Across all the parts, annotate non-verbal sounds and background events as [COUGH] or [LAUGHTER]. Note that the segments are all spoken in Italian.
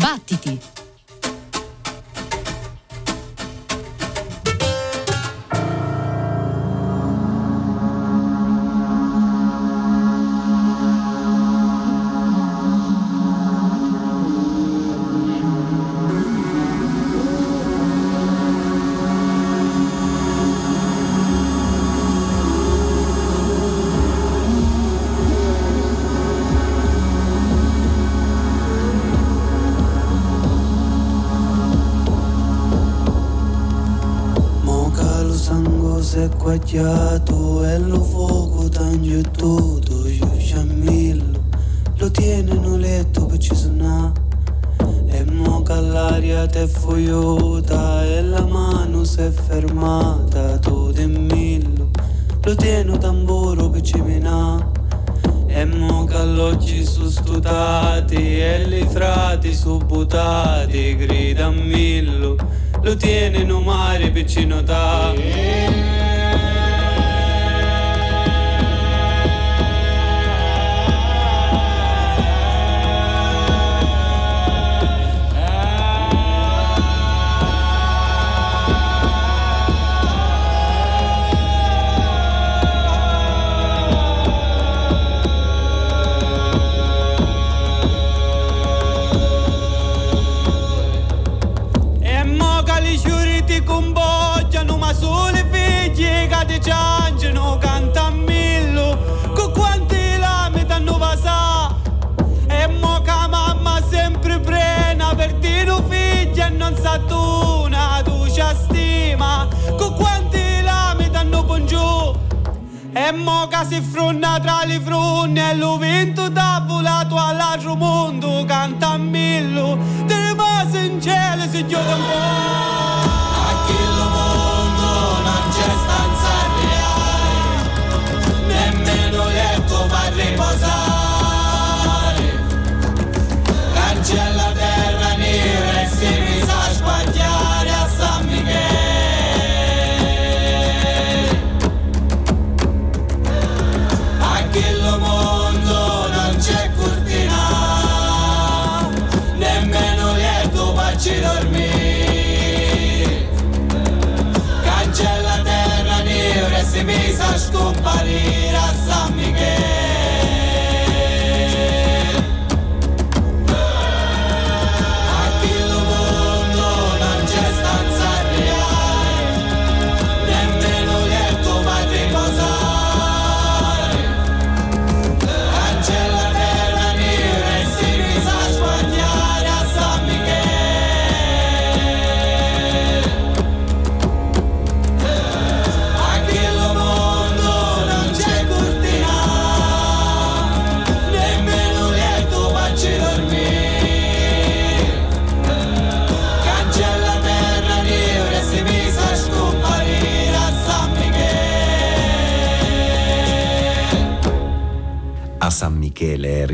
Battiti! your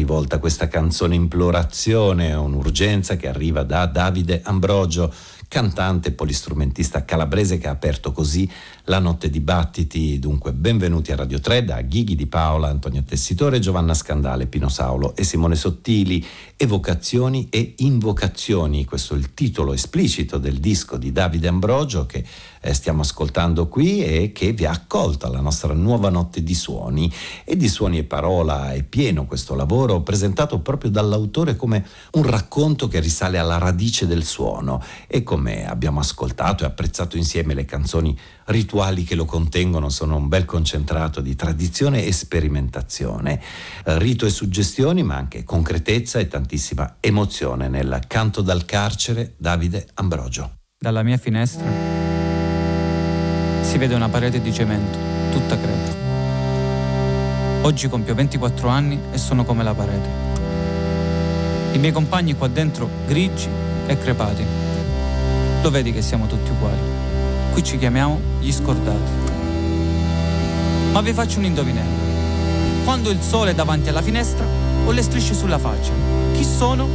rivolta questa canzone implorazione, un'urgenza che arriva da Davide Ambrogio, cantante polistrumentista calabrese che ha aperto così la notte di battiti. Dunque, benvenuti a Radio 3 da Ghighi di Paola, Antonio Tessitore, Giovanna Scandale, Pino Saulo e Simone Sottili. Evocazioni e invocazioni, questo è il titolo esplicito del disco di Davide Ambrogio che eh, stiamo ascoltando qui e che vi ha accolto alla nostra nuova notte di suoni. E di suoni e parola è pieno questo lavoro, presentato proprio dall'autore come un racconto che risale alla radice del suono e come abbiamo ascoltato e apprezzato insieme le canzoni rituali che lo contengono sono un bel concentrato di tradizione e sperimentazione, eh, rito e suggestioni, ma anche concretezza e tantissima emozione nel canto dal carcere Davide Ambrogio. Dalla mia finestra si vede una parete di cemento, tutta crepa. Oggi compio 24 anni e sono come la parete. I miei compagni qua dentro grigi e crepati. Lo vedi che siamo tutti uguali. Qui ci chiamiamo gli scordati. Ma vi faccio un indovinello. Quando il sole è davanti alla finestra ho le strisce sulla faccia, chi sono?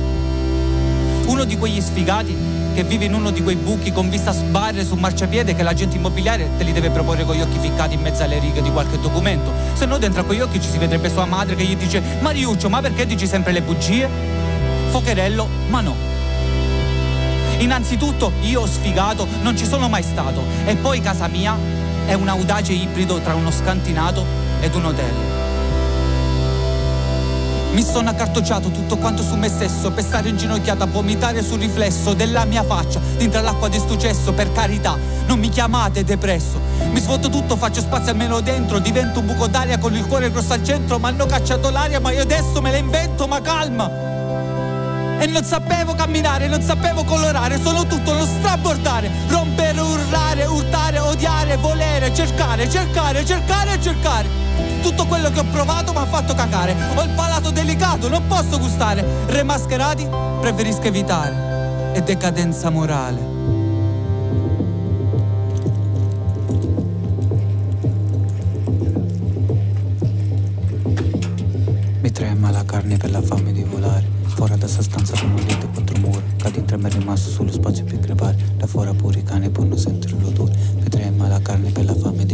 Uno di quegli sfigati che vive in uno di quei buchi con vista sbarre su marciapiede che l'agente immobiliare te li deve proporre con gli occhi ficcati in mezzo alle righe di qualche documento. Se no dentro a quegli occhi ci si vedrebbe sua madre che gli dice Mariuccio, ma perché dici sempre le bugie? Focherello, ma no. Innanzitutto io ho sfigato, non ci sono mai stato. E poi casa mia è un audace ibrido tra uno scantinato ed un hotel. Mi sono accartocciato tutto quanto su me stesso per stare inginocchiato a vomitare sul riflesso della mia faccia dentro all'acqua di sto cesso, per carità, non mi chiamate depresso. Mi svuoto tutto, faccio spazio almeno dentro, divento un buco d'aria con il cuore grosso al centro, mi hanno cacciato l'aria, ma io adesso me la invento, ma calma. E non sapevo camminare, non sapevo colorare, sono tutto lo strabordare, rompere, urlare, urtare, odiare, volere, cercare, cercare, cercare, cercare. Tutto quello che ho provato mi ha fatto cagare. Ho il palato delicato, non posso gustare. Remascherati preferisco evitare. E decadenza morale. Mi trema la carne per la fame di volare Fuori da sta stanza con un letto quattro mura Cadi in tre mi è rimasto sullo spazio per crepare Da fuori pure i cani poi non sentire l'odore Vedremo la carne per la fame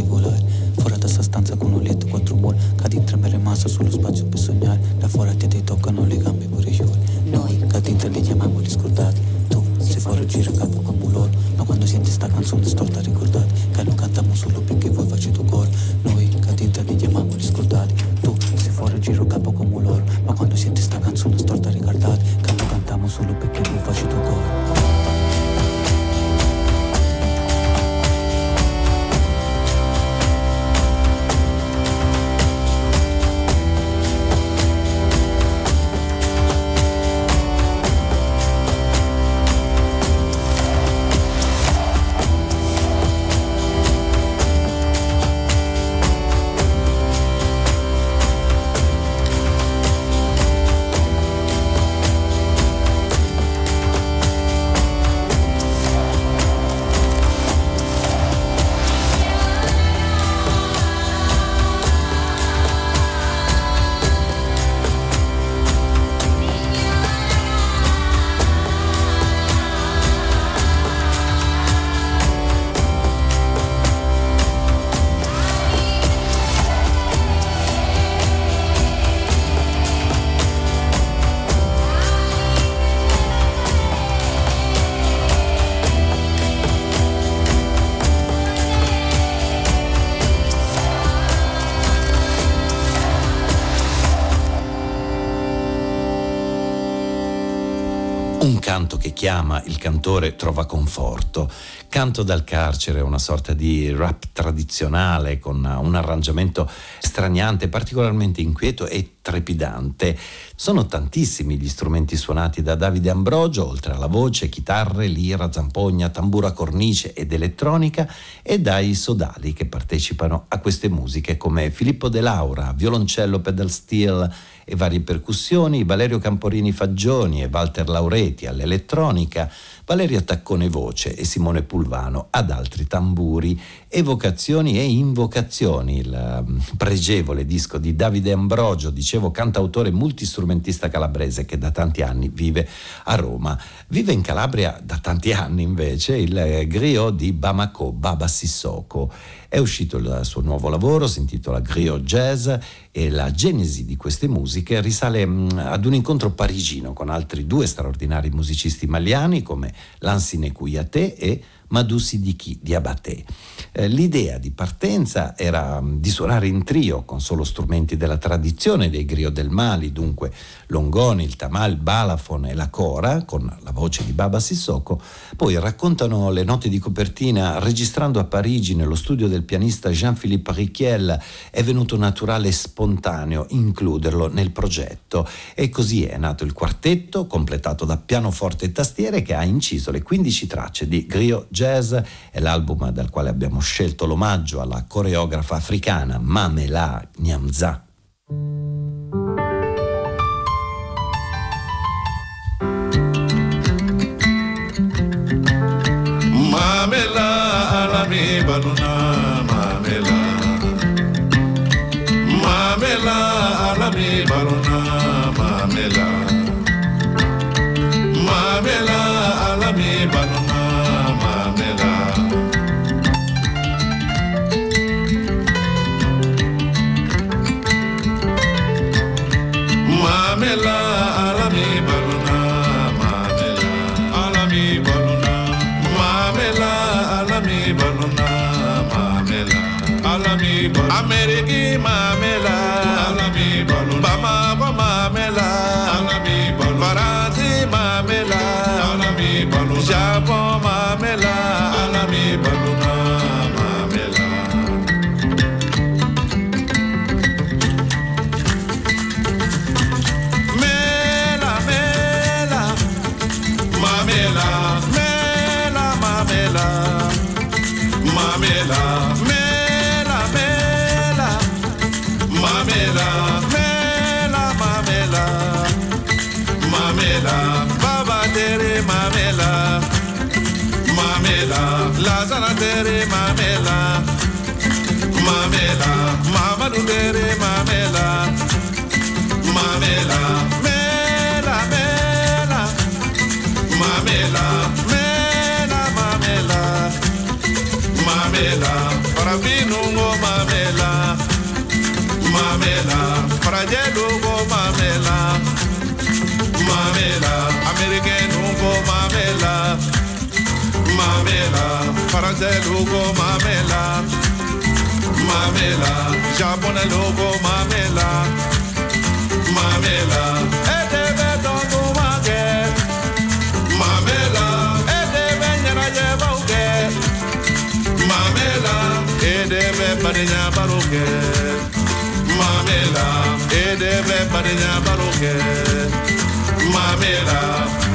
chiama, il cantore trova conforto. Canto dal carcere, una sorta di rap tradizionale con un arrangiamento straniante, particolarmente inquieto e trepidante. Sono tantissimi gli strumenti suonati da Davide Ambrogio, oltre alla voce, chitarre, lira, zampogna, tambura cornice ed elettronica, e dai sodali che partecipano a queste musiche come Filippo De Laura, violoncello pedal steel e varie percussioni, Valerio Camporini Faggioni e Walter Laureti all'elettronica, Valerio Taccone voce e Simone Pulvano ad altri tamburi, evocazioni e invocazioni, il mm, pregevole disco di Davide Ambrogio, dicevo cantautore multistrumentista calabrese che da tanti anni vive a Roma. Vive in Calabria da tanti anni invece il griot di Bamako, Baba Sissoko è uscito il suo nuovo lavoro, si intitola Griot Jazz e la genesi di queste musiche risale mm, ad un incontro parigino con altri due straordinari musicisti maliani come Lansine Kouyaté e Madou Sidiki di Abate. Eh, l'idea di partenza era mm, di suonare in trio con solo strumenti della tradizione dei griot del Mali, dunque l'ongoni, il tamal, balafon e la cora, con la voce di Baba Sissoko, poi raccontano le note di copertina registrando a Parigi nello studio del pianista Jean-Philippe Richiel, è venuto naturale e spontaneo includerlo nel progetto e così è nato il quartetto completato da pianoforte e tastiere che ha inciso le 15 tracce di griot Jazz, è l'album dal quale abbiamo scelto l'omaggio alla coreografa africana Mamela Nyamza. Mamela alami banuna mamela Mamela alami banuna mamela mamela lazana tere mamela. Mamela mamadu tere mamela. Mamela Mamela, Japone logo Mamela, Mamela, Edebe dongo wage, Mamela, Edebe nyara jebauge, Mamela, Edebe badenya baroge, Mamela, Edebe badenya baroge, Mamela.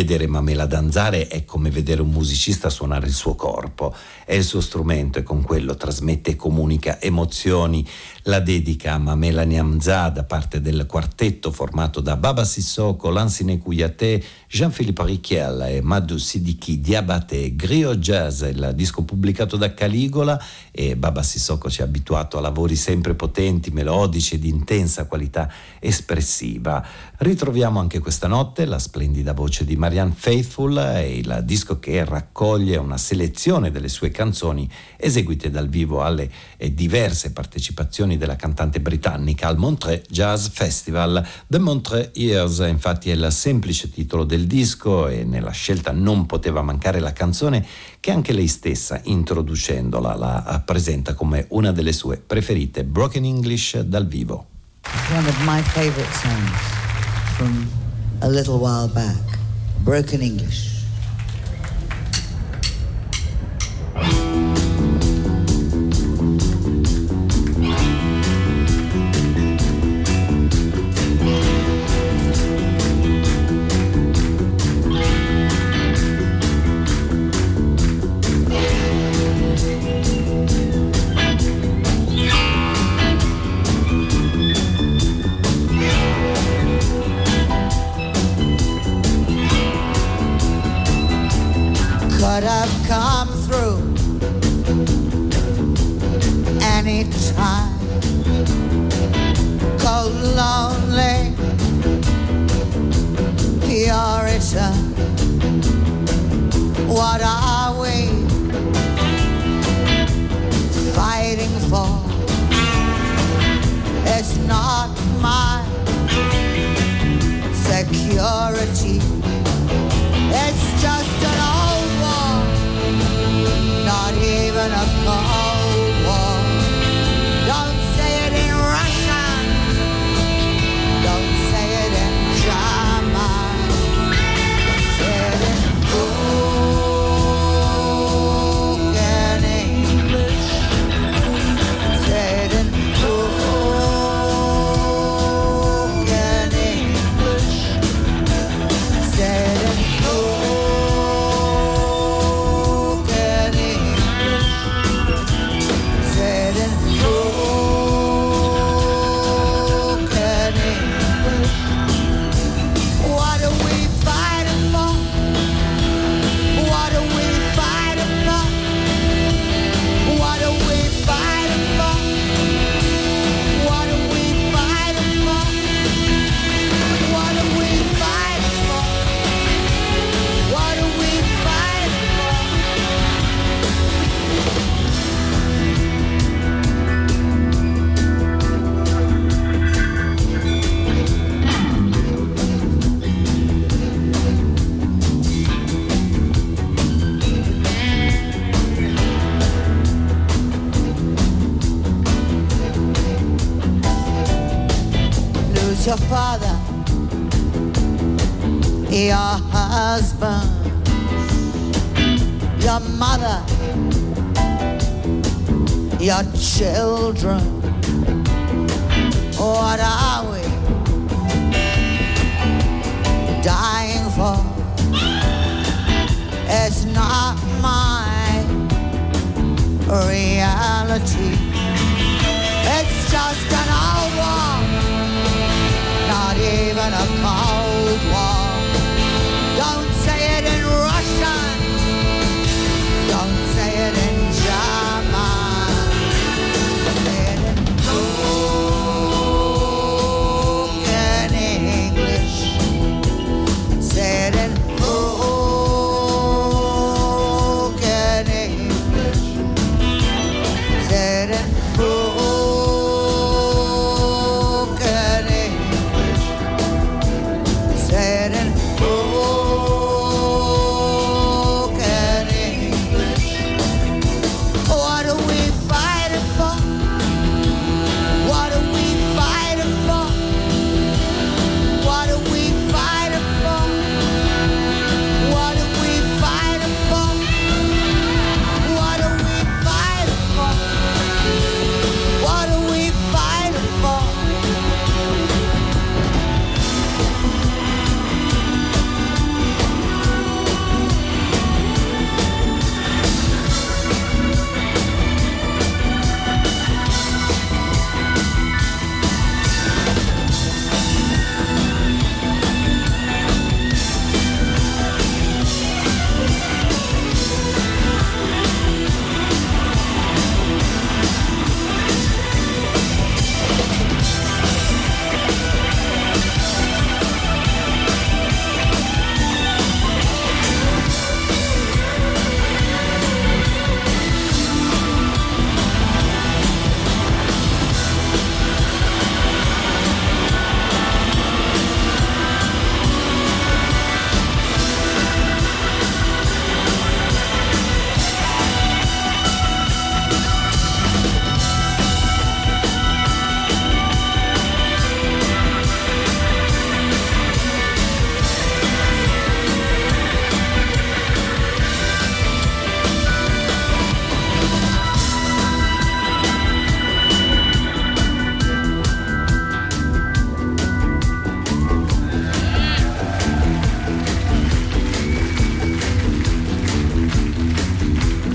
Vedere Mamela danzare è come vedere un musicista suonare il suo corpo, è il suo strumento e con quello trasmette e comunica emozioni. La dedica a Mamela Niamza da parte del quartetto formato da Baba Sissoko, Lansine Kouyaté, Jean-Philippe Richiel e Madou Sidiki Diabate, Griot Jazz, il disco pubblicato da Caligola e Baba Sissoko ci ha abituato a lavori sempre potenti, melodici e di intensa qualità espressiva. Ritroviamo anche questa notte la splendida voce di Marianne Faithful e il disco che raccoglie una selezione delle sue canzoni eseguite dal vivo alle diverse partecipazioni della cantante britannica al Montreux Jazz Festival. The Montreux Years infatti è il semplice titolo del disco e nella scelta non poteva mancare la canzone che anche lei stessa introducendola la presenta come una delle sue preferite Broken English dal vivo. One of my favorite songs from a little while back, Broken English. Thank your husband, your mother, your children. What are we dying for? It's not my reality. It's just an old war, not even a cold war and Russia.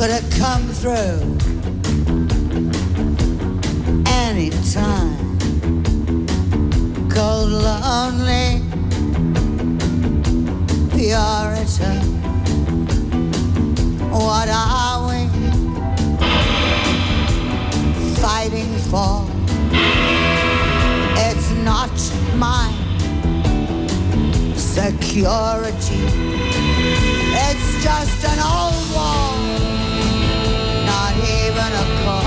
could have come through anytime. Cold, lonely, purity. What are we fighting for? It's not my security. It's just an old war given a call.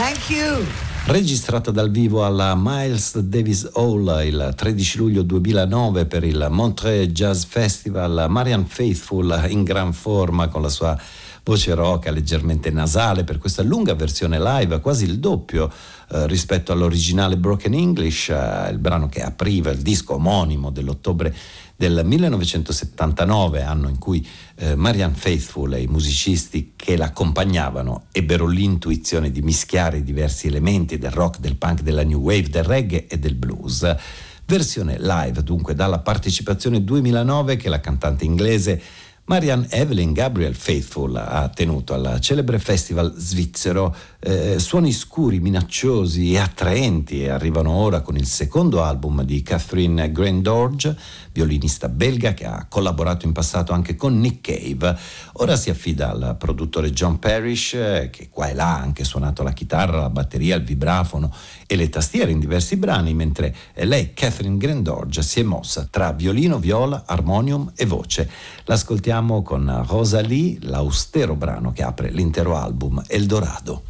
Thank you. Registrata dal vivo alla Miles Davis Hall il 13 luglio 2009 per il Montreux Jazz Festival, Marian Faithful in gran forma con la sua voce roca leggermente nasale per questa lunga versione live, quasi il doppio eh, rispetto all'originale Broken English, eh, il brano che apriva il disco omonimo dell'ottobre del 1979, anno in cui eh, Marianne Faithful e i musicisti che l'accompagnavano ebbero l'intuizione di mischiare i diversi elementi del rock, del punk, della new wave, del reggae e del blues. Versione live dunque dalla partecipazione 2009 che la cantante inglese Marianne Evelyn Gabriel Faithful ha tenuto al celebre festival svizzero eh, suoni scuri, minacciosi e attraenti e arrivano ora con il secondo album di Catherine Grandorge, violinista belga che ha collaborato in passato anche con Nick Cave. Ora si affida al produttore John Parrish eh, che qua e là ha anche suonato la chitarra, la batteria, il vibrafono e le tastiere in diversi brani, mentre lei, Catherine Grandorge, si è mossa tra violino, viola, armonium e voce. L'ascoltiamo con Rosalie, l'austero brano che apre l'intero album Eldorado.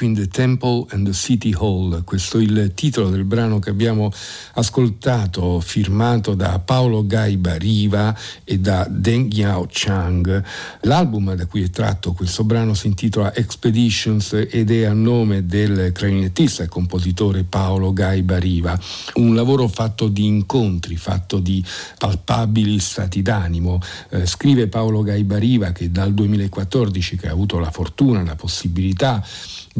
Between the Temple and the City Hall. Questo è il titolo del brano che abbiamo ascoltato, firmato da Paolo Gaiba Riva e da Deng Yao Chang. L'album da cui è tratto questo brano si intitola Expeditions ed è a nome del clarinettista e compositore Paolo Gaiba Riva. Un lavoro fatto di incontri, fatto di palpabili stati d'animo. Eh, scrive Paolo Gaiba Riva che dal 2014 che ha avuto la fortuna, la possibilità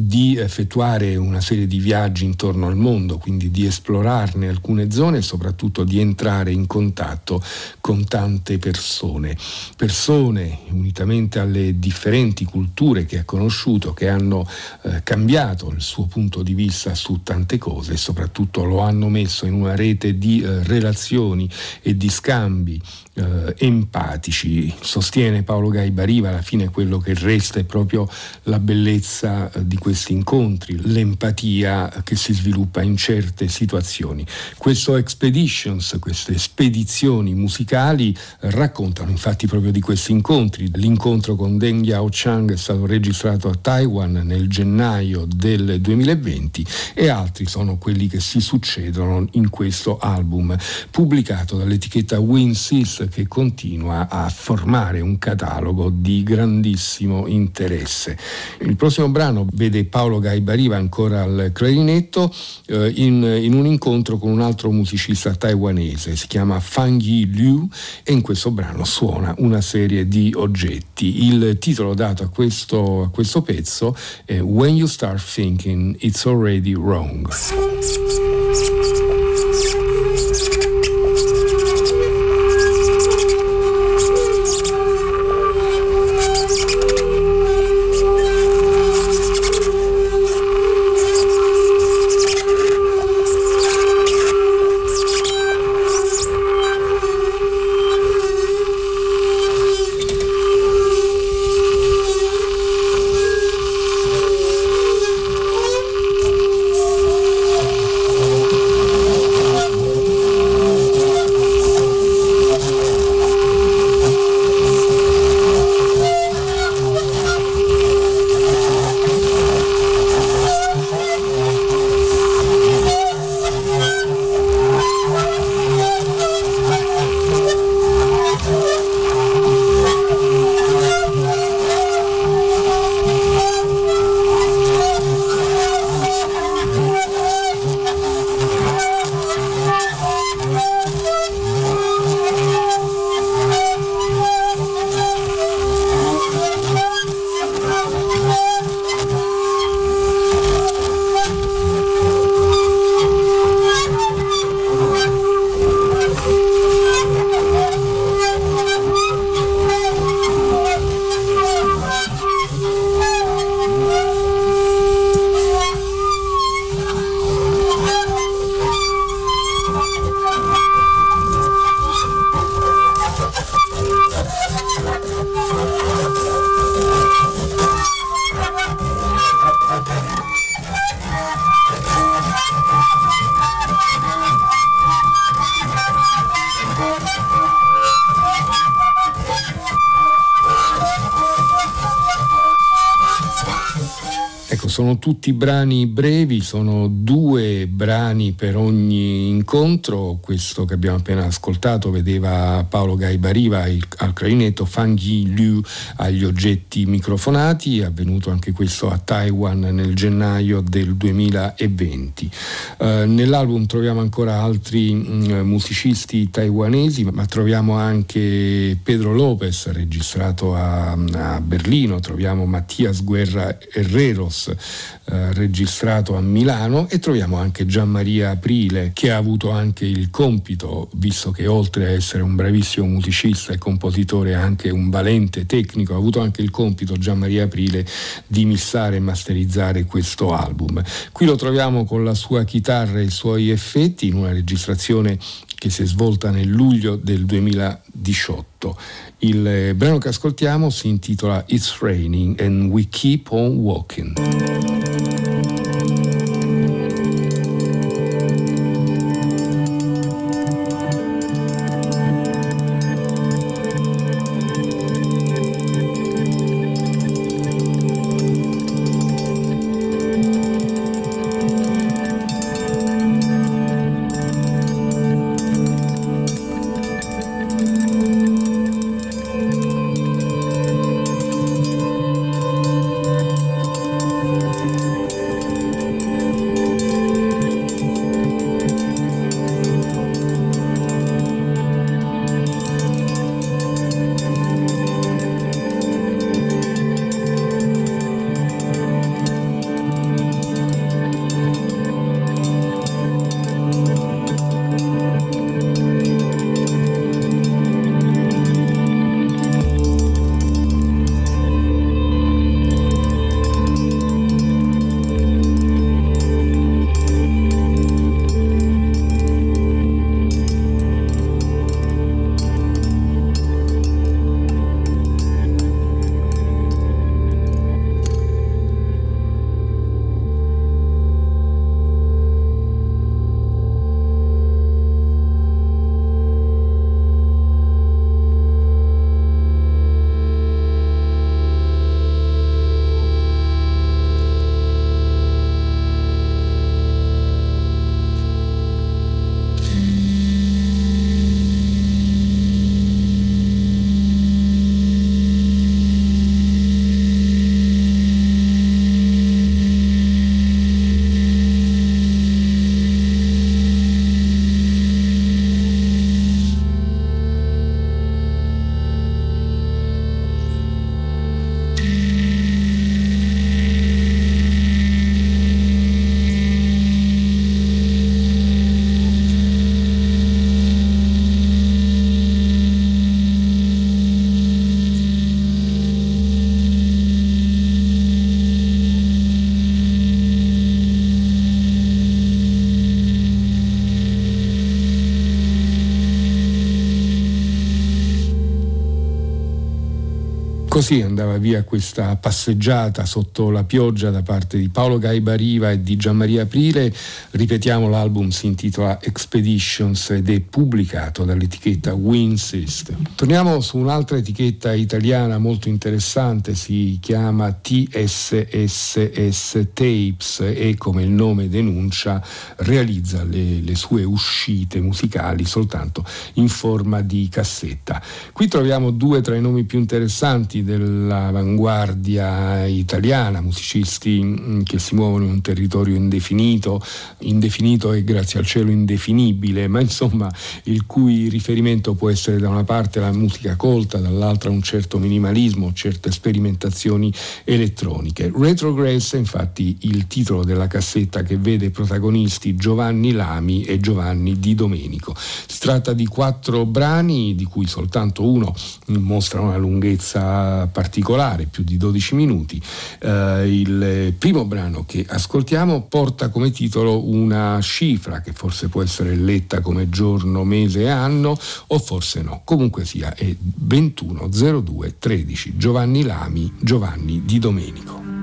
di effettuare una serie di viaggi intorno al mondo, quindi di esplorarne alcune zone e soprattutto di entrare in contatto con tante persone. Persone, unitamente alle differenti culture che ha conosciuto, che hanno eh, cambiato il suo punto di vista su tante cose e soprattutto lo hanno messo in una rete di eh, relazioni e di scambi eh, empatici. Sostiene Paolo Gaibariva alla fine quello che resta è proprio la bellezza eh, di questi incontri, l'empatia che si sviluppa in certe situazioni. Questo Expeditions, queste spedizioni musicali raccontano infatti proprio di questi incontri. L'incontro con Deng Yao Chang è stato registrato a Taiwan nel gennaio del 2020 e altri sono quelli che si succedono in questo album pubblicato dall'etichetta Winsys che continua a formare un catalogo di grandissimo interesse. Il prossimo brano vede Paolo Gaibariva ancora al clarinetto eh, in, in, un incontro con un altro musicista taiwanese, si chiama Fang Yi Liu e in questo brano suona una serie di oggetti. Il titolo dato a questo, a questo pezzo è When You Start Thinking It's Already Wrong. Sono tutti brani brevi, sono due brani per ogni incontro. Questo che abbiamo appena ascoltato vedeva Paolo Gaibariva al clarinetto, Fang Yi Liu agli oggetti microfonati, è avvenuto anche questo a Taiwan nel gennaio del 2020. Eh, nell'album troviamo ancora altri mh, mm, musicisti taiwanesi, ma troviamo anche Pedro Lopez registrato a, a Berlino, troviamo Mattias Guerra Herreros eh, registrato a Milano e troviamo anche Gianmaria Aprile che ha avuto anche il compito, visto che oltre a essere un bravissimo musicista e compositore anche un valente tecnico, ha avuto anche il compito Gianmaria Aprile di missare e masterizzare questo album. Qui lo troviamo con la sua chitarra e i suoi effetti in una registrazione che si è svolta nel luglio del 2018. Il brano che ascoltiamo si intitola It's Raining and We Keep On Walking. Così andava via questa passeggiata sotto la pioggia da parte di Paolo Gaiba Riva e di Gianmaria Aprile. Ripetiamo, l'album si intitola Expeditions ed è pubblicato dall'etichetta Winsist. Torniamo su un'altra etichetta italiana molto interessante, si chiama TSSS Tapes e come il nome denuncia realizza le, le sue uscite musicali soltanto in forma di cassetta. Qui troviamo due tra i nomi più interessanti dell'avanguardia italiana, musicisti mm, che si muovono in un territorio indefinito, indefinito e grazie al cielo indefinibile, ma insomma il cui riferimento può essere da una parte la musica colta, dall'altra un certo minimalismo, certe sperimentazioni elettroniche. Retrogress è infatti il titolo della cassetta che vede protagonisti Giovanni Lami e Giovanni Di Domenico. Si tratta di quattro brani di cui soltanto uno mostra una lunghezza particolare, più di 12 minuti. Eh, il primo brano che ascoltiamo porta come titolo una cifra che forse può essere letta come giorno, mese anno o forse no. Comunque sia, è 2102 13 Giovanni Lami, Giovanni Di Domenico.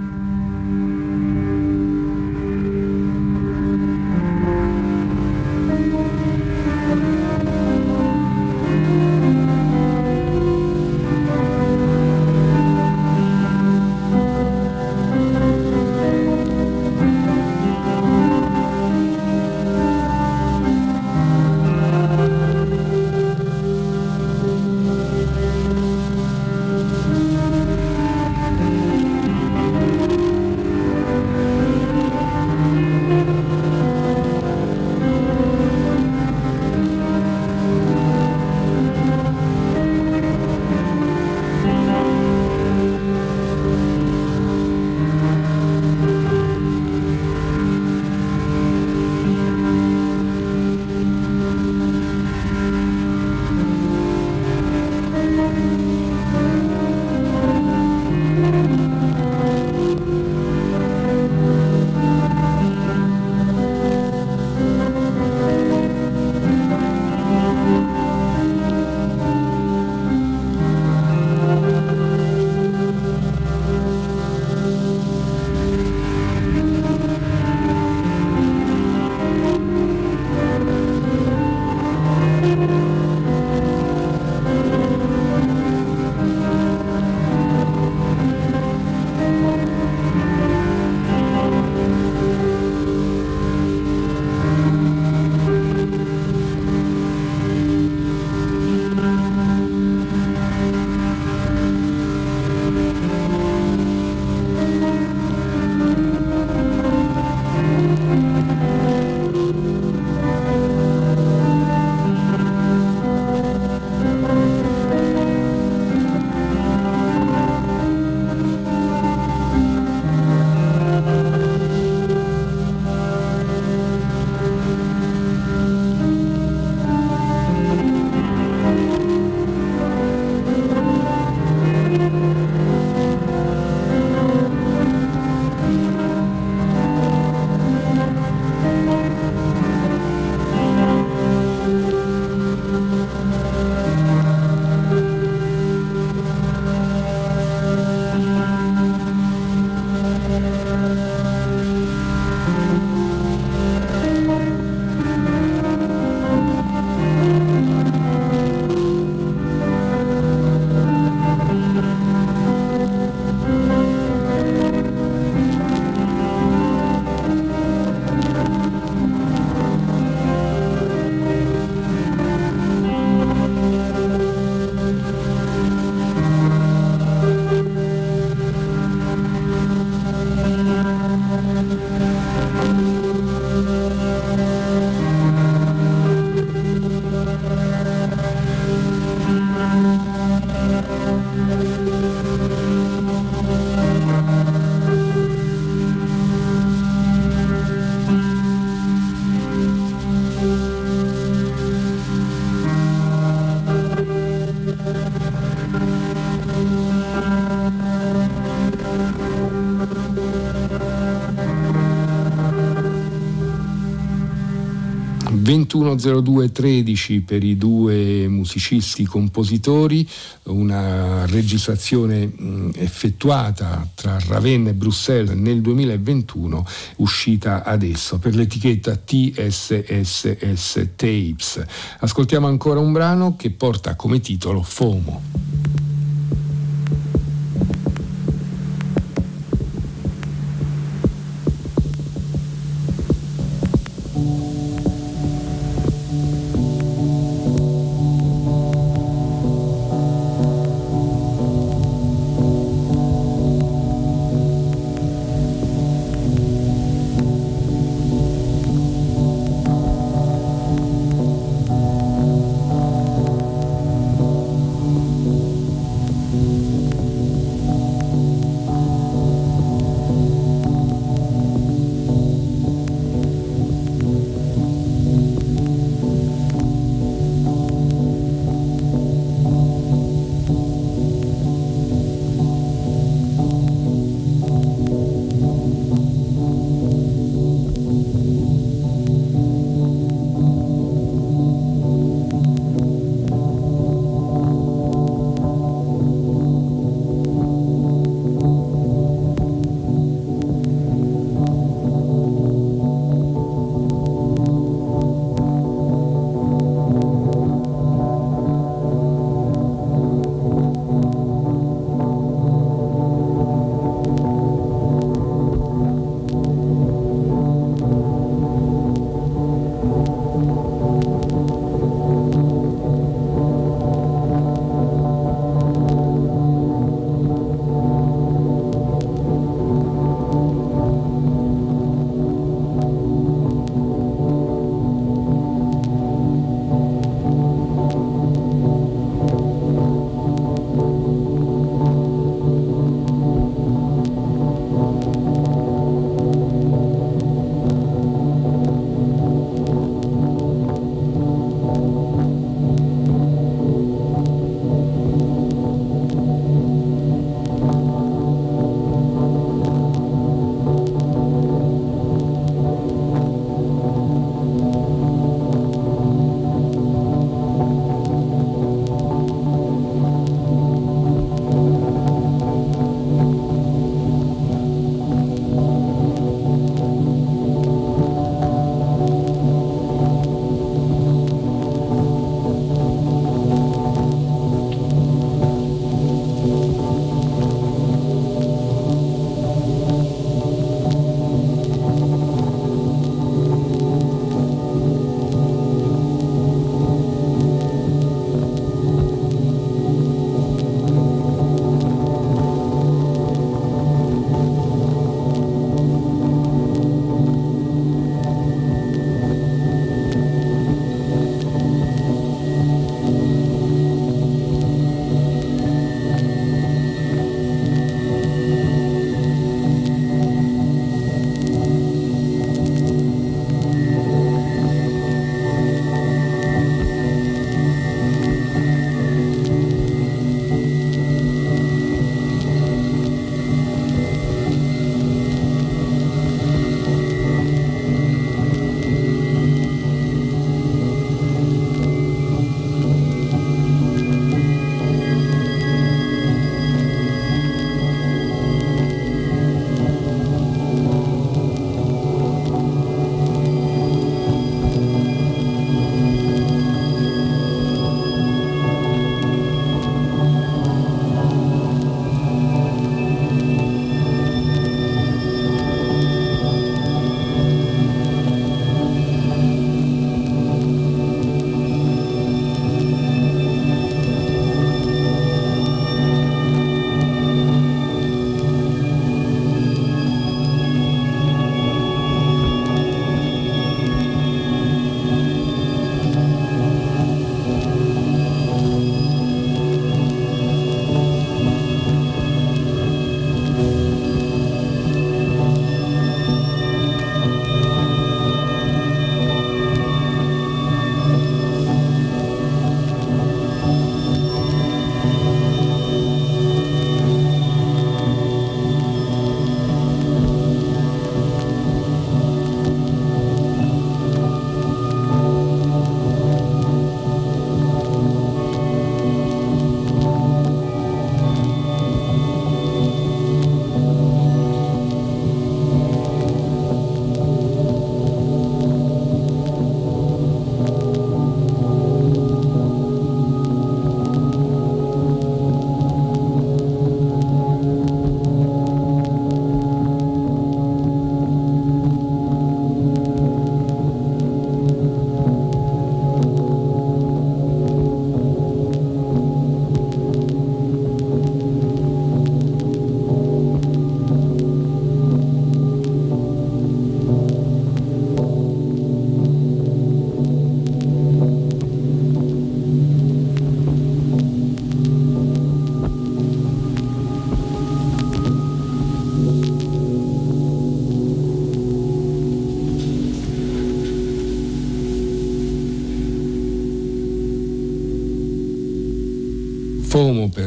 210213 per i due musicisti compositori, una registrazione effettuata tra Ravenna e Bruxelles nel 2021, uscita adesso per l'etichetta TSSS Tapes. Ascoltiamo ancora un brano che porta come titolo FOMO.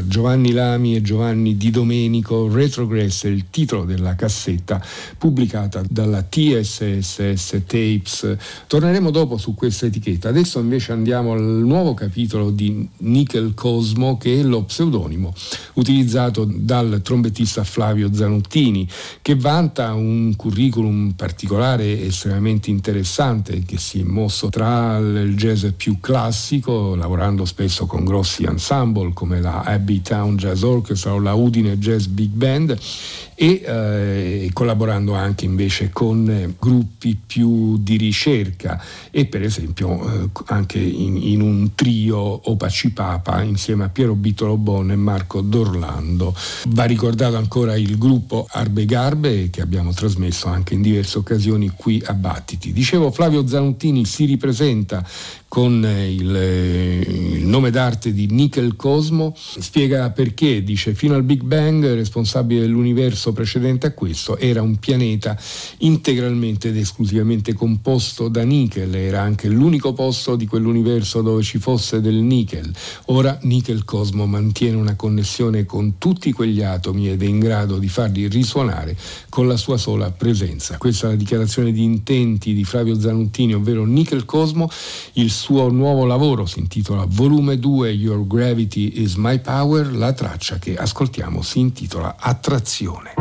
Giovanni Lami e Giovanni Di Domenico, Retrogress è il titolo della cassetta pubblicata dalla TSSS Tapes. Torneremo dopo su questa etichetta. Adesso invece andiamo al nuovo capitolo di Nickel Cosmo che è lo pseudonimo utilizzato dal trombettista Flavio Zanuttini che vanta un curriculum particolare estremamente interessante che si è mosso tra il jazz più classico lavorando spesso con grossi ensemble come la Abbey Town Jazz Orchestra o la Udine Jazz Big Band e eh, collaborando anche invece con eh, gruppi più di ricerca e per esempio eh, anche in, in, un trio Opaci Papa insieme a Piero Bittolo Bon e Marco D'Orlando. Va ricordato ancora il gruppo Arbe Garbe che abbiamo trasmesso anche in diverse occasioni qui a Battiti. Dicevo Flavio Zanuttini si ripresenta con il, il, nome d'arte di Nickel Cosmo, spiega perché, dice fino al Big Bang, responsabile dell'universo precedente a questo, era un pianeta integralmente ed esclusivamente composto da nickel, era anche l'unico posto di quell'universo dove ci fosse del nickel. Ora Nickel Cosmo mantiene una connessione con tutti quegli atomi ed è in grado di farli risuonare con la sua sola presenza. Questa è la dichiarazione di intenti di Flavio Zanuttini, ovvero Nickel Cosmo, il suo nuovo lavoro si intitola Volume 2 Your Gravity is My Power, la traccia che ascoltiamo si intitola Attrazione.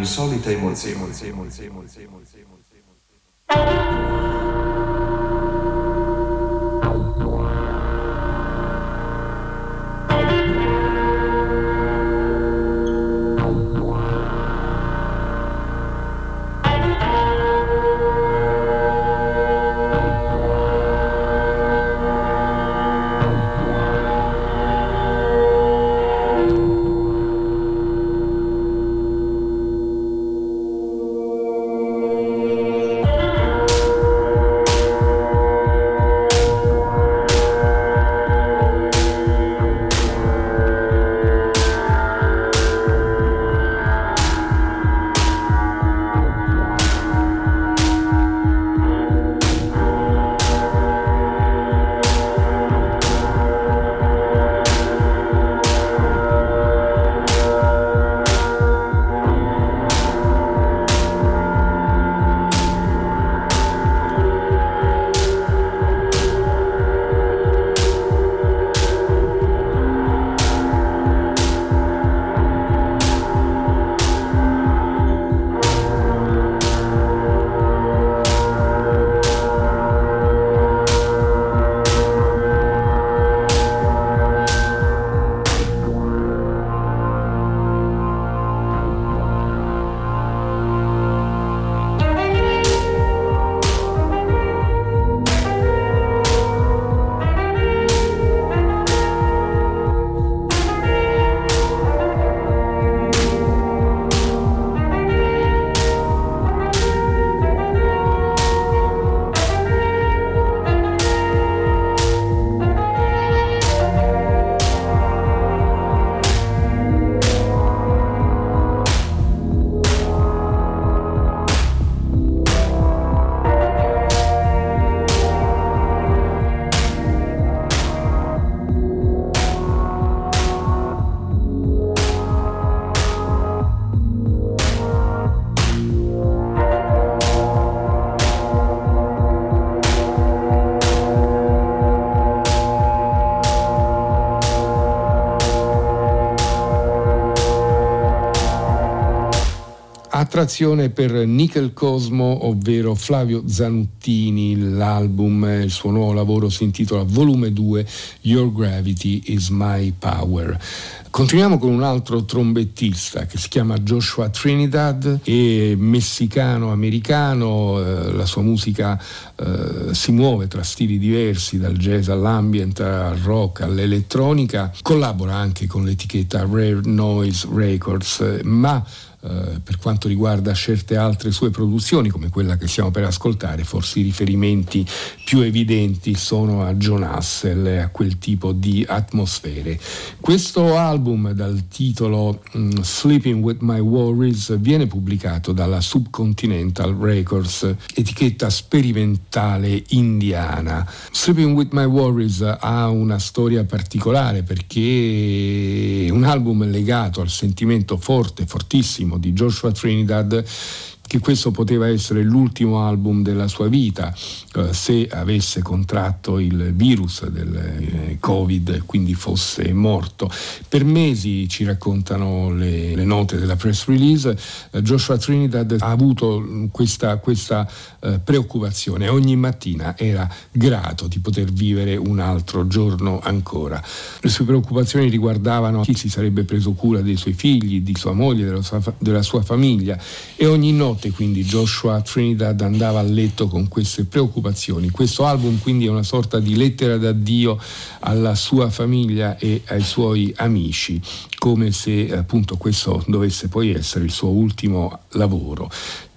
Un'insolita emozione. Attrazione per Nickel Cosmo, ovvero Flavio Zanuttini, l'album, il suo nuovo lavoro si intitola Volume 2, Your Gravity is My Power. Continuiamo con un altro trombettista che si chiama Joshua Trinidad, è messicano-americano, eh, la sua musica eh, si muove tra stili diversi, dal jazz all'ambient, al rock, all'elettronica, collabora anche con l'etichetta Rare Noise Records, ma eh, per quanto riguarda certe altre sue produzioni, come quella che stiamo per ascoltare, forse i riferimenti più evidenti sono a John Hassel e a quel tipo di atmosfere. Questo album dal titolo mm, Sleeping with My Worries viene pubblicato dalla Subcontinental Records, etichetta sperimentale indiana. Sleeping with My Worries ha una storia particolare perché è un album legato al sentimento forte, fortissimo di Joshua Trinidad che questo poteva essere l'ultimo album della sua vita eh, se avesse contratto il virus del eh, Covid, quindi fosse morto. Per mesi ci raccontano le, le note della press release, eh, Joshua Trinidad ha avuto questa, questa eh, preoccupazione, ogni mattina era grato di poter vivere un altro giorno ancora. Le sue preoccupazioni riguardavano chi si sarebbe preso cura dei suoi figli, di sua moglie, della sua, della sua famiglia e ogni notte notte quindi Joshua Trinidad andava a letto con queste preoccupazioni. Questo album quindi è una sorta di lettera d'addio alla sua famiglia e ai suoi amici, come se appunto questo dovesse poi essere il suo ultimo lavoro.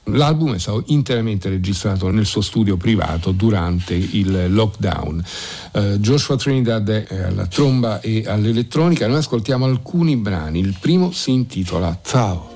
L'album è stato interamente registrato nel suo studio privato durante il lockdown. Uh, Joshua Trinidad è alla tromba e all'elettronica. Noi ascoltiamo alcuni brani. Il primo si intitola Tao.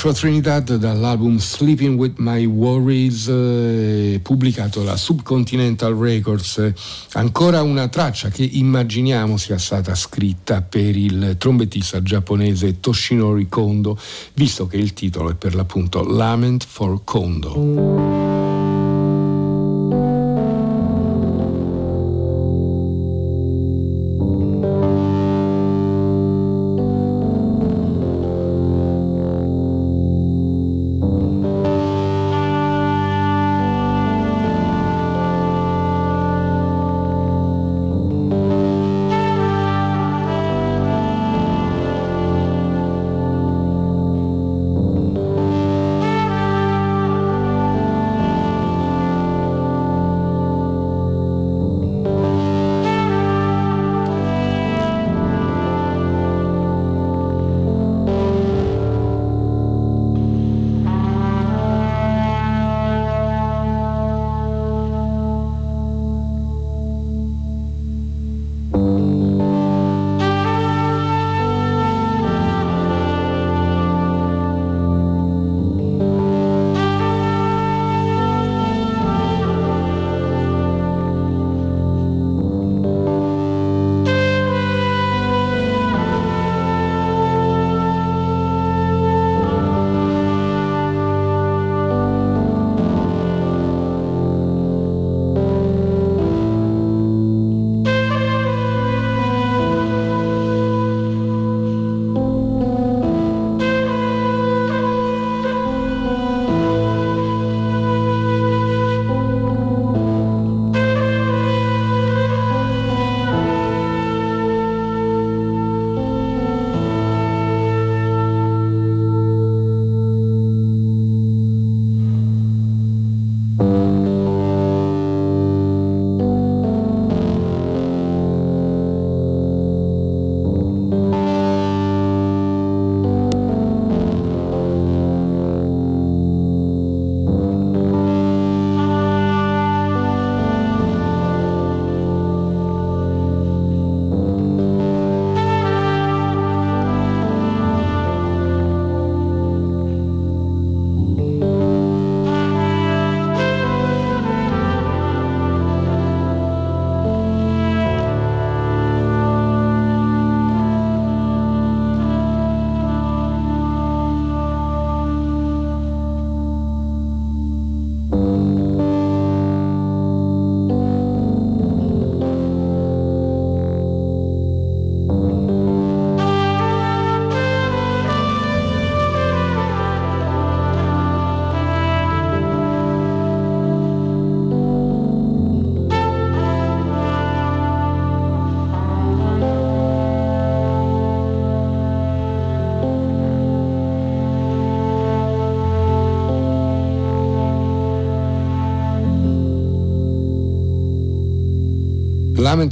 Joshua Trinidad dall'album Sleeping with My Worries eh, pubblicato da Subcontinental Records. Ancora una traccia che immaginiamo sia stata scritta per il trombettista giapponese Toshinori Kondo visto che il titolo è per l'appunto Lament for Kondo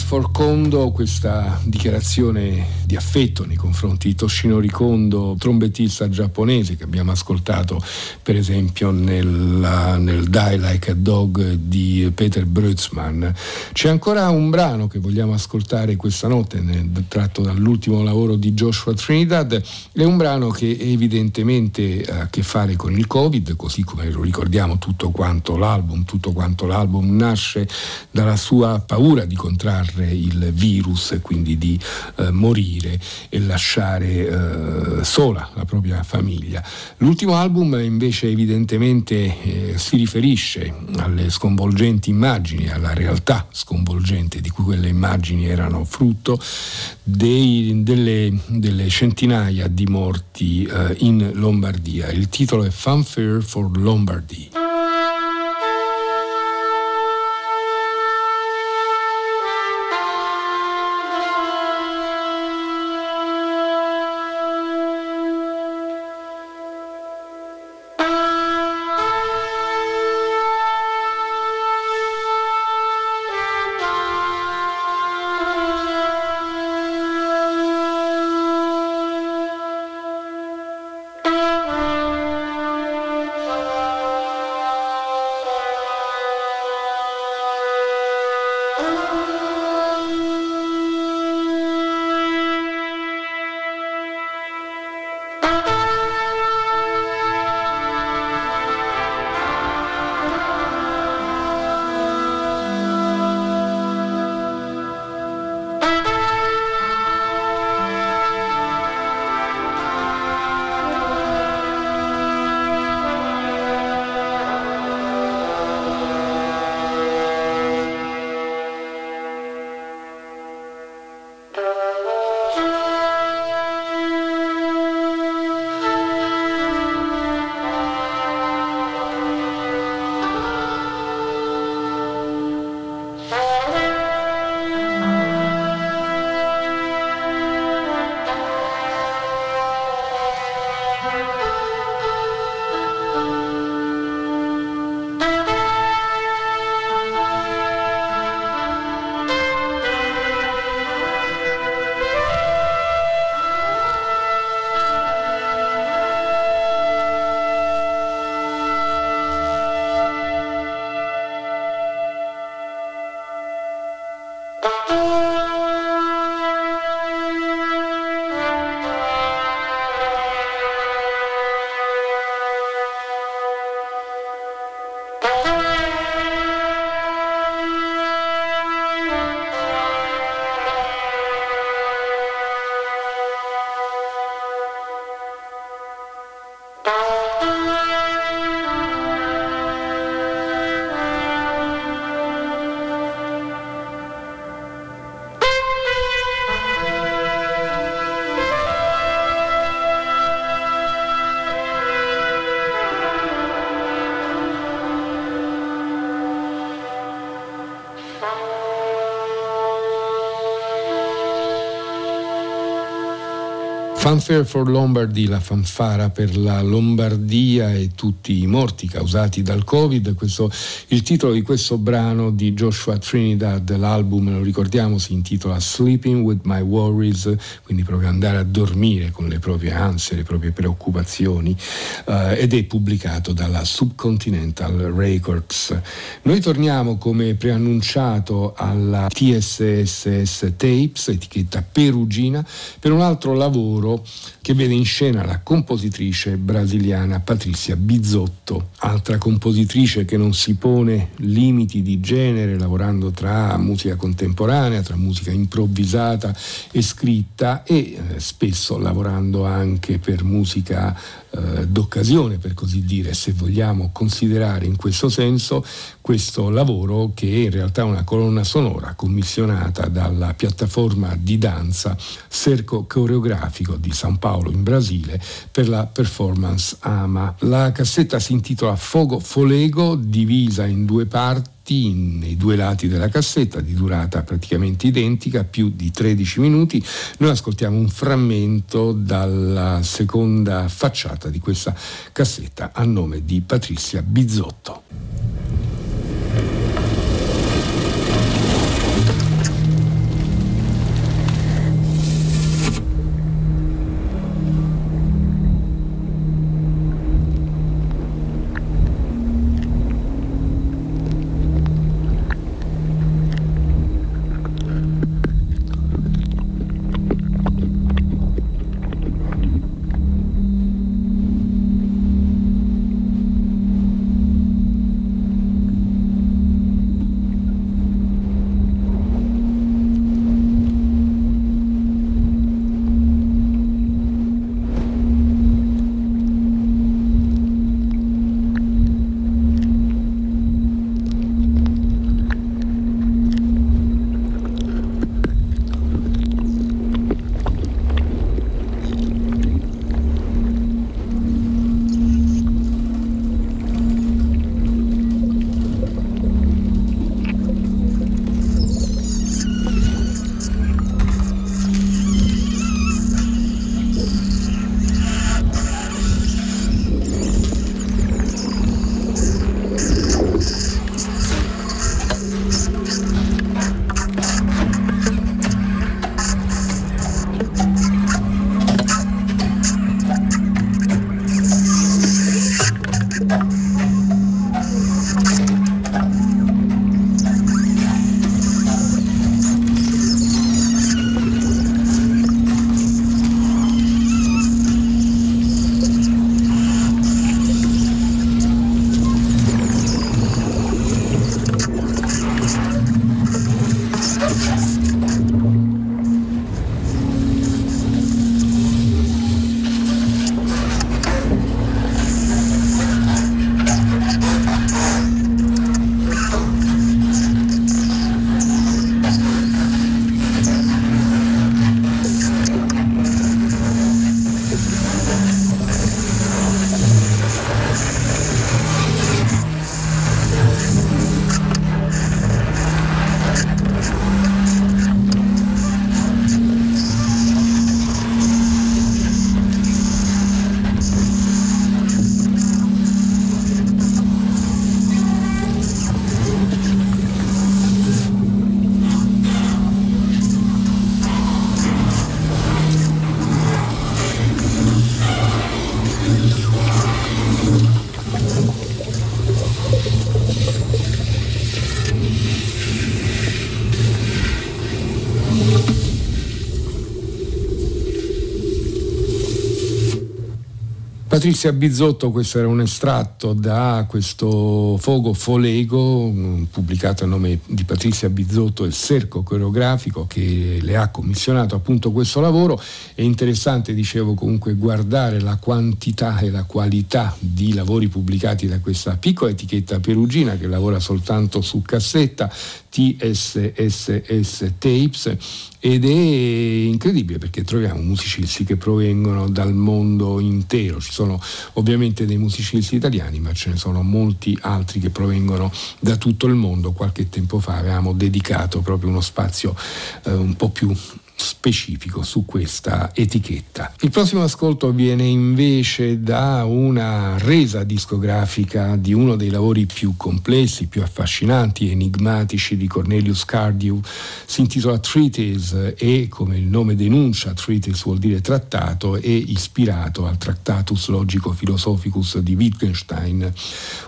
Lament for Kondo, questa dichiarazione di affetto nei confronti di Toshinori Kondo, trombettista giapponese che abbiamo ascoltato per esempio nel, nel Die Like a Dog di Peter Brötzmann. C'è ancora un brano che vogliamo ascoltare questa notte, tratto dall'ultimo lavoro di Joshua Trinidad, è un brano che evidentemente ha a che fare con il Covid, così come lo ricordiamo tutto quanto l'album, tutto quanto l'album nasce dalla sua paura di contrarre il virus e quindi di eh, morire partire e lasciare eh, sola la propria famiglia. L'ultimo album invece evidentemente eh, si riferisce alle sconvolgenti immagini, alla realtà sconvolgente di cui quelle immagini erano frutto dei, delle, delle, centinaia di morti eh, in Lombardia. Il titolo è Fanfare for Lombardy. Fanfare for Lombardy, la fanfara per la Lombardia e tutti i morti causati dal Covid, questo, il titolo di questo brano di Joshua Trinidad, l'album, lo ricordiamo, si intitola Sleeping with My Worries, quindi proprio andare a dormire con le proprie ansie, le proprie preoccupazioni, eh, ed è pubblicato dalla Subcontinental Records. Noi torniamo come preannunciato alla TSSS Tapes, etichetta perugina, per un altro lavoro che vede in scena la compositrice brasiliana Patrizia Bizzotto, altra compositrice che non si pone limiti di genere lavorando tra musica contemporanea, tra musica improvvisata e scritta e eh, spesso lavorando anche per musica eh, d'occasione, per così dire, se vogliamo considerare in questo senso questo lavoro che è in realtà una colonna sonora commissionata dalla piattaforma di danza Cerco Coreografico di San Paolo in Brasile per la performance AMA. La cassetta si intitola Fogo Folego, divisa in due parti nei due lati della cassetta di durata praticamente identica, più di 13 minuti. Noi ascoltiamo un frammento dalla seconda facciata di questa cassetta a nome di Patrizia Bizzotto. Patrizia Bizzotto, questo era un estratto da questo Fogo Folego, pubblicato a nome di Patrizia Bizzotto, il Cerco Coreografico che le ha commissionato appunto questo lavoro. È interessante, dicevo, comunque guardare la quantità e la qualità di lavori pubblicati da questa piccola etichetta perugina che lavora soltanto su cassetta, TSSS Tapes ed è incredibile perché troviamo musicisti che provengono dal mondo intero, ci sono ovviamente dei musicisti italiani ma ce ne sono molti altri che provengono da tutto il mondo, qualche tempo fa avevamo dedicato proprio uno spazio eh, un po' più specifico su questa etichetta. Il prossimo ascolto viene invece da una resa discografica di uno dei lavori più complessi, più affascinanti, enigmatici di Cornelius Cardew. Si intitola Treatise e, come il nome denuncia, Treatise vuol dire trattato, è ispirato al Tractatus Logico Philosophicus di Wittgenstein,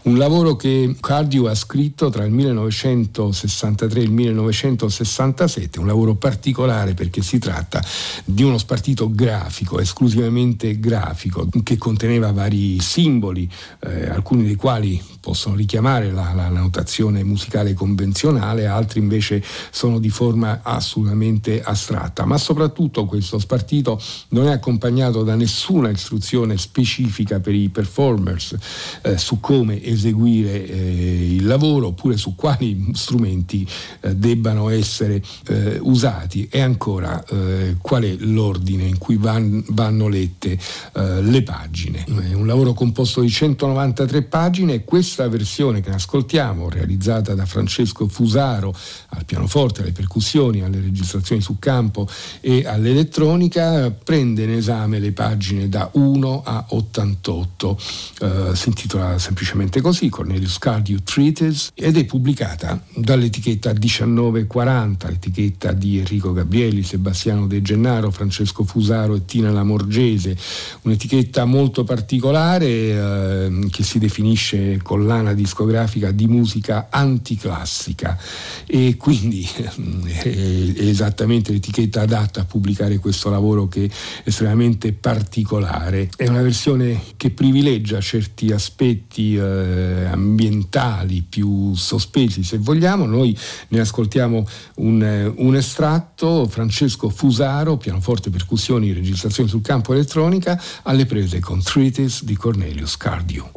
un lavoro che Cardew ha scritto tra il 1963 e il 1967, un lavoro particolare perché si tratta di uno spartito grafico, esclusivamente grafico, che conteneva vari simboli, eh, alcuni dei quali possono richiamare la, la, la, notazione musicale convenzionale, altri invece sono di forma assolutamente astratta. Ma soprattutto questo spartito non è accompagnato da nessuna istruzione specifica per i performers eh, su come eseguire eh, il lavoro oppure su quali strumenti eh, debbano essere eh, usati e ancora eh, qual è l'ordine in cui van, vanno lette eh, le pagine. È un lavoro composto di 193 pagine e questa versione che ascoltiamo, realizzata da Francesco Fusaro al pianoforte, alle percussioni, alle registrazioni su campo e all'elettronica, prende in esame le pagine da 1 a 88. Eh, si intitola semplicemente così, Cornelius Cardew Treatise, ed è pubblicata dall'etichetta 1940, l'etichetta di Enrico Gabrielli, Sebastiano De Gennaro, Francesco Fusaro e Tina Lamorgese, un'etichetta molto particolare eh, che si definisce collana discografica di musica anticlassica. E quindi [LAUGHS] eh, è esattamente l'etichetta adatta a pubblicare questo lavoro che è estremamente particolare. È una versione che privilegia certi aspetti eh, ambientali più sospesi se vogliamo, noi ne ascoltiamo un, un estratto, Francesco Fusaro, pianoforte, percussioni, registrazioni sul campo elettronica, alle prese con Treatise di Cornelius Cardew.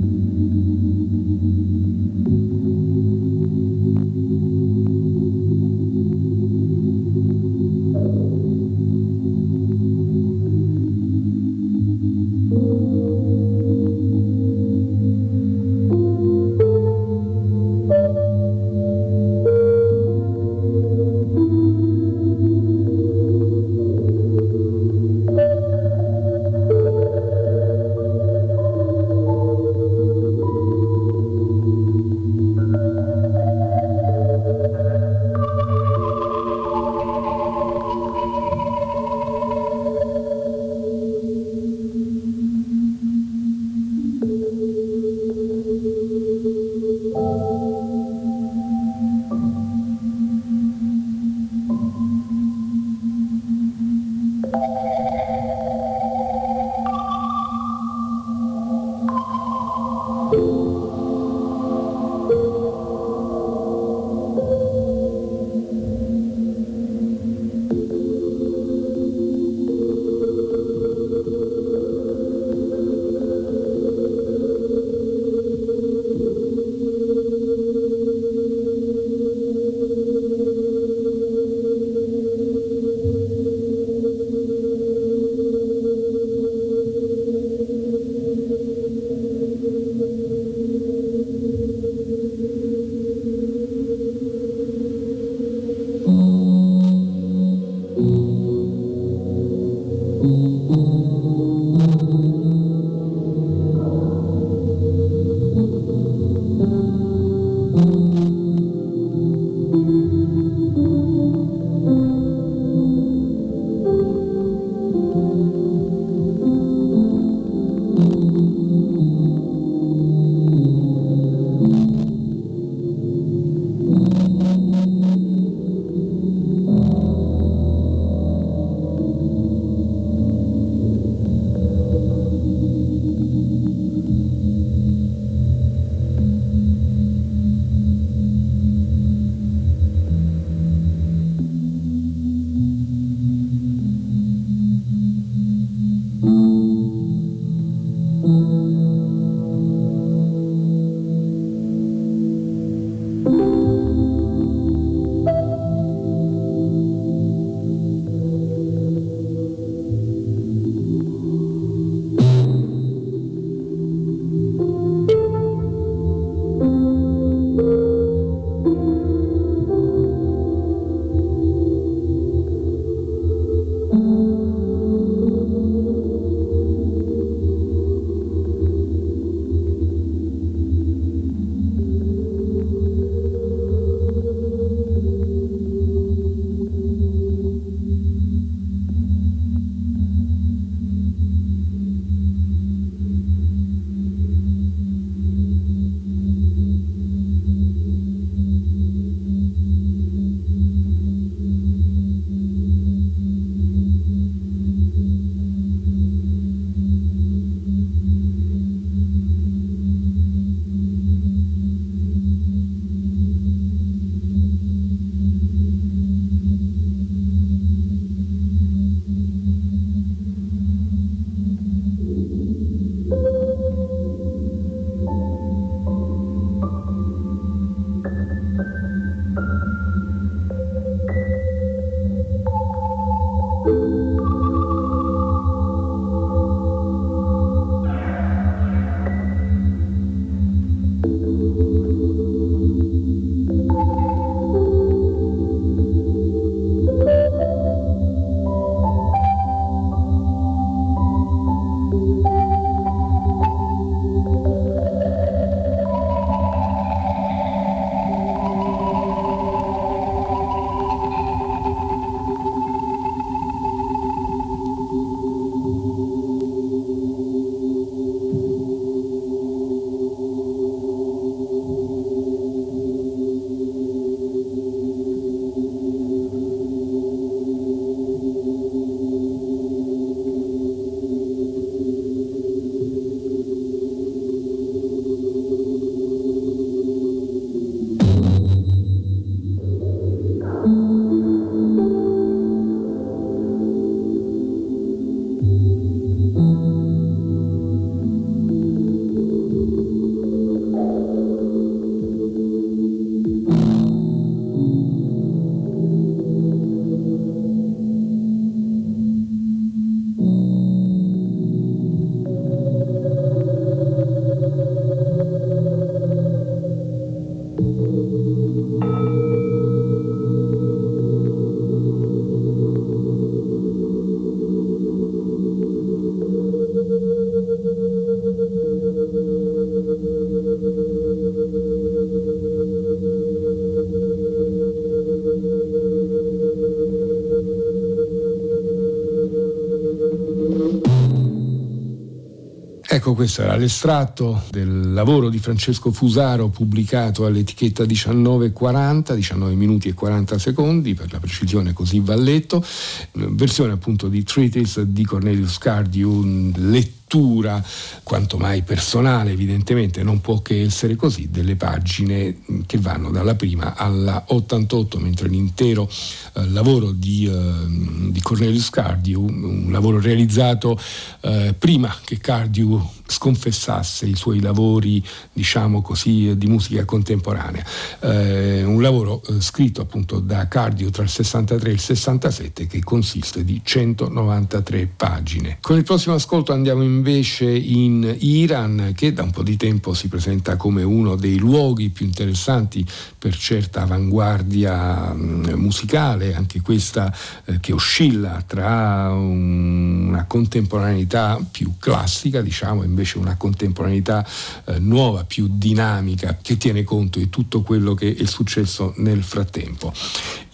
Ecco, questo era l'estratto del lavoro di Francesco Fusaro pubblicato all'etichetta 1940, 19 minuti e 40 secondi, per la precisione così va letto, versione appunto di Treatise di Cornelius Cardiu, lettura lettura, quanto mai personale evidentemente, non può che essere così, delle pagine che vanno dalla prima alla 88, mentre l'intero eh, lavoro di, eh, di, Cornelius Cardiu, un lavoro realizzato eh, prima che Cardiu sconfessasse i suoi lavori, diciamo così, di musica contemporanea. Eh, un lavoro eh, scritto appunto da Cardio tra il 63 e il 67 che consiste di 193 pagine. Con il prossimo ascolto andiamo invece in Iran che da un po' di tempo si presenta come uno dei luoghi più interessanti per certa avanguardia mh, mm, musicale, anche questa eh, che oscilla tra un, una contemporaneità più classica, diciamo, invece una contemporaneità eh, nuova, più dinamica, che tiene conto di tutto quello che è successo nel frattempo.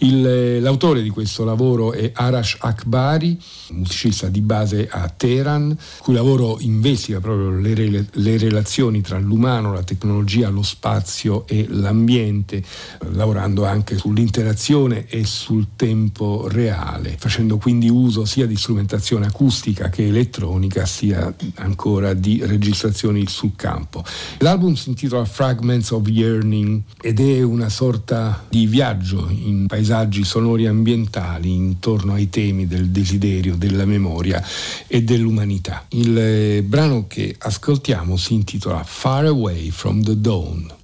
Il, eh, l'autore di questo lavoro è Arash Akbari, musicista di base a Teheran, cui lavoro investiga proprio le, re, le relazioni tra l'umano, la tecnologia, lo spazio e l'ambiente, eh, lavorando anche sull'interazione e sul tempo reale, facendo quindi uso sia di strumentazione acustica che elettronica, sia ancora di registrazioni sul campo. L'album si intitola Fragments of Yearning ed è una sorta di viaggio in paesaggi sonori ambientali intorno ai temi del desiderio, della memoria e dell'umanità. Il eh, brano che ascoltiamo si intitola Far Away from the Dawn.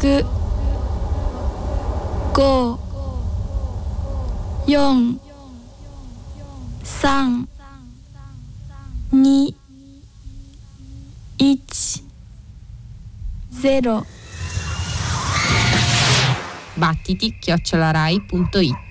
く五四三二一ゼロバッティティッキョッチョラライ .it